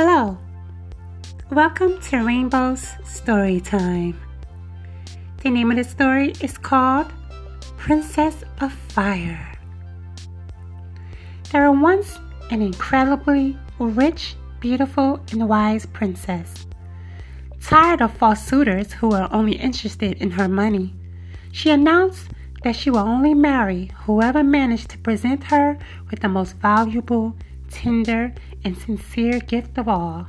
Hello. Welcome to Rainbow's Story Time. The name of the story is called Princess of Fire. There was once an incredibly rich, beautiful, and wise princess. Tired of false suitors who were only interested in her money, she announced that she will only marry whoever managed to present her with the most valuable, tender, and sincere gift of all.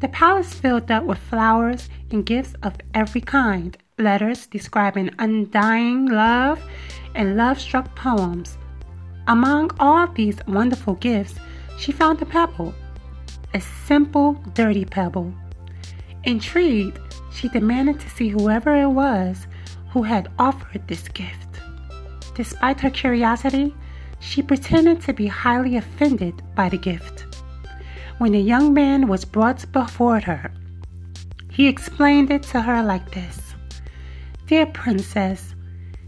The palace filled up with flowers and gifts of every kind, letters describing undying love, and love struck poems. Among all these wonderful gifts, she found a pebble, a simple, dirty pebble. Intrigued, she demanded to see whoever it was who had offered this gift. Despite her curiosity, she pretended to be highly offended by the gift. When the young man was brought before her, he explained it to her like this Dear princess,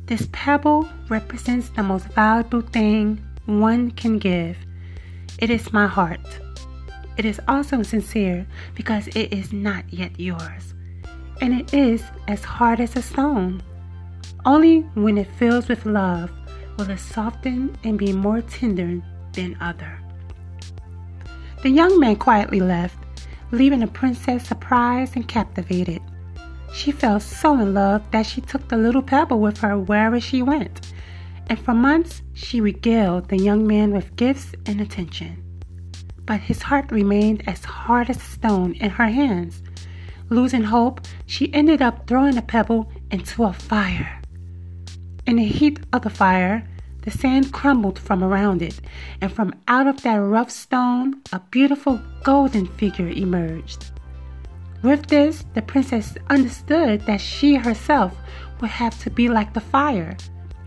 this pebble represents the most valuable thing one can give. It is my heart. It is also sincere because it is not yet yours, and it is as hard as a stone. Only when it fills with love will soften and be more tender than other. The young man quietly left, leaving the princess surprised and captivated. She fell so in love that she took the little pebble with her wherever she went, and for months she regaled the young man with gifts and attention. But his heart remained as hard as a stone in her hands. Losing hope, she ended up throwing the pebble into a fire. In the heat of the fire, the sand crumbled from around it, and from out of that rough stone, a beautiful golden figure emerged. With this, the princess understood that she herself would have to be like the fire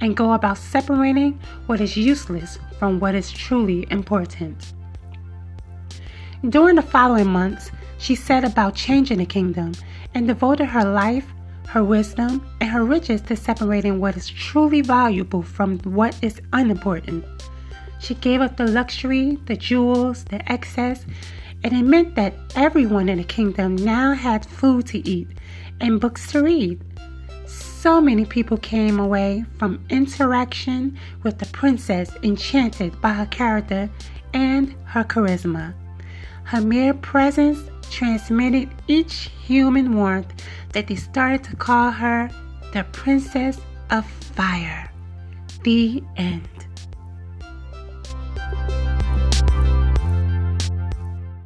and go about separating what is useless from what is truly important. During the following months, she set about changing the kingdom and devoted her life her wisdom, and her riches to separating what is truly valuable from what is unimportant. She gave up the luxury, the jewels, the excess, and it meant that everyone in the kingdom now had food to eat and books to read. So many people came away from interaction with the princess enchanted by her character and her charisma. Her mere presence transmitted each human warmth that they started to call her the Princess of Fire. The end.